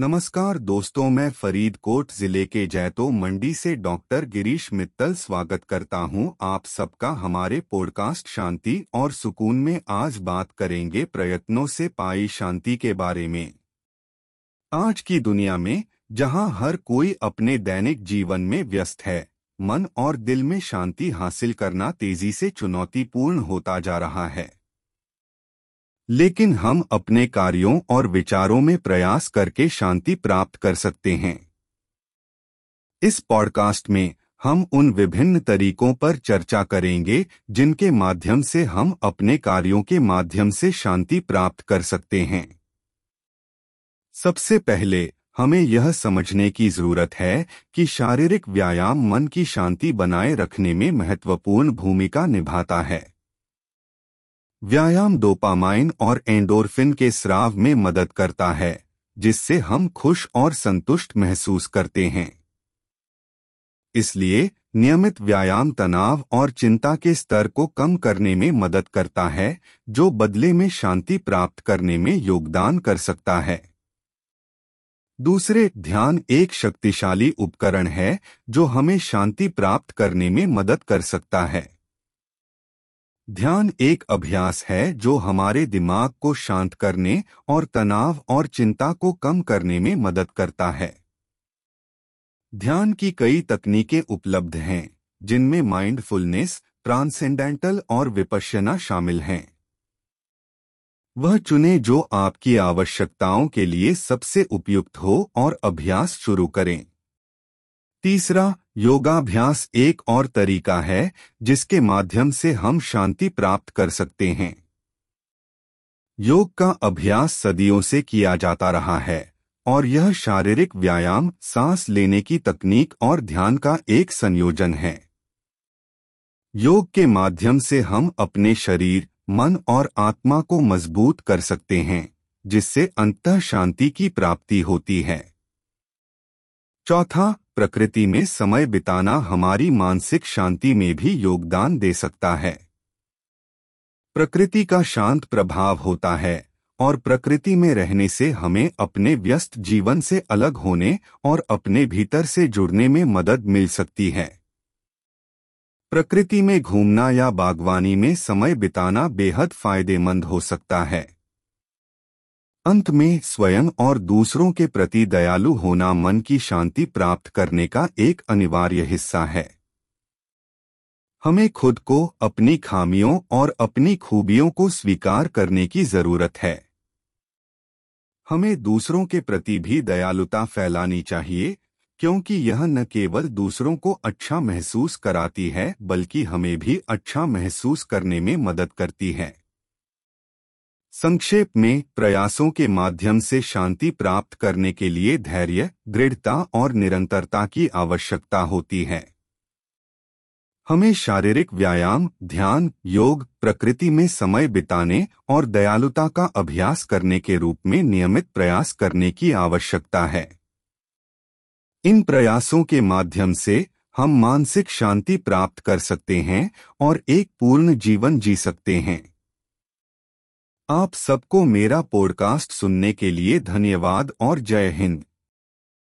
नमस्कार दोस्तों, मैं फरीदकोट ज़िले के जैतो मंडी से डॉक्टर गिरीश मित्तल स्वागत करता हूँ। आप सबका हमारे पॉडकास्ट शांति और सुकून में आज बात करेंगे प्रयत्नों से पाई शांति के बारे में। आज की दुनिया में, जहाँ हर कोई अपने दैनिक जीवन में व्यस्त है, मन और दिल में शांति हासिल करना तेज़ी से चुनौतीपूर्ण होता जा रहा है। लेकिन हम अपने कार्यों और विचारों में प्रयास करके शांति प्राप्त कर सकते हैं। इस पॉडकास्ट में हम उन विभिन्न तरीकों पर चर्चा करेंगे जिनके माध्यम से हम अपने कार्यों के माध्यम से शांति प्राप्त कर सकते हैं। सबसे पहले हमें यह समझने की ज़रूरत है कि शारीरिक व्यायाम मन की शांति बनाए रखने में महत्वपूर्ण भूमिका निभाता है। व्यायाम डोपामाइन और एंडोर्फिन के स्राव में मदद करता है, जिससे हम खुश और संतुष्ट महसूस करते हैं। इसलिए, नियमित व्यायाम तनाव और चिंता के स्तर को कम करने में मदद करता है, जो बदले में शांति प्राप्त करने में योगदान कर सकता है। दूसरे, ध्यान एक शक्तिशाली उपकरण है, जो हमें शांति प्राप्त करने में मदद कर सकता है। ध्यान एक अभ्यास है जो हमारे दिमाग को शांत करने और तनाव और चिंता को कम करने में मदद करता है। ध्यान की कई तकनीकें उपलब्ध हैं, जिनमें माइंडफुलनेस ट्रांसेंडेंटल और विपश्यना शामिल हैं। वह चुने जो आपकी आवश्यकताओं के लिए सबसे उपयुक्त हो और अभ्यास शुरू करें। तीसरा योगाभ्यास एक और तरीका है, जिसके माध्यम से हम शांति प्राप्त कर सकते हैं। योग का अभ्यास सदियों से किया जाता रहा है, और यह शारीरिक व्यायाम, सांस लेने की तकनीक और ध्यान का एक संयोजन है। योग के माध्यम से हम अपने शरीर, मन और आत्मा को मज़बूत कर सकते हैं, जिससे अंत शांति की प्राप्ति होती है। चौथा प्रकृति में समय बिताना हमारी मानसिक शांति में भी योगदान दे सकता है। प्रकृति का शांत प्रभाव होता है, और प्रकृति में रहने से हमें अपने व्यस्त जीवन से अलग होने और अपने भीतर से जुड़ने में मदद मिल सकती है। प्रकृति में घूमना या बागवानी में समय बिताना बेहद फ़ायदेमंद हो सकता है। अंत में स्वयं और दूसरों के प्रति दयालु होना मन की शांति प्राप्त करने का एक अनिवार्य हिस्सा है। हमें खुद को अपनी खामियों और अपनी खूबियों को स्वीकार करने की ज़रूरत है। हमें दूसरों के प्रति भी दयालुता फैलानी चाहिए, क्योंकि यह न केवल दूसरों को अच्छा महसूस कराती है, बल्कि हमें भी अच्छा महसूस करने में मदद करती है। संक्षेप में, प्रयासों के माध्यम से शांति प्राप्त करने के लिए धैर्य, दृढ़ता और निरंतरता की आवश्यकता होती है। हमें शारीरिक व्यायाम, ध्यान, योग, प्रकृति में समय बिताने और दयालुता का अभ्यास करने के रूप में नियमित प्रयास करने की आवश्यकता है। इन प्रयासों के माध्यम से हम मानसिक शांति प्राप्त कर सकते हैं और एक पूर्ण जीवन जी सकते हैं। आप सबको मेरा पॉडकास्ट सुनने के लिए धन्यवाद और जय हिंद।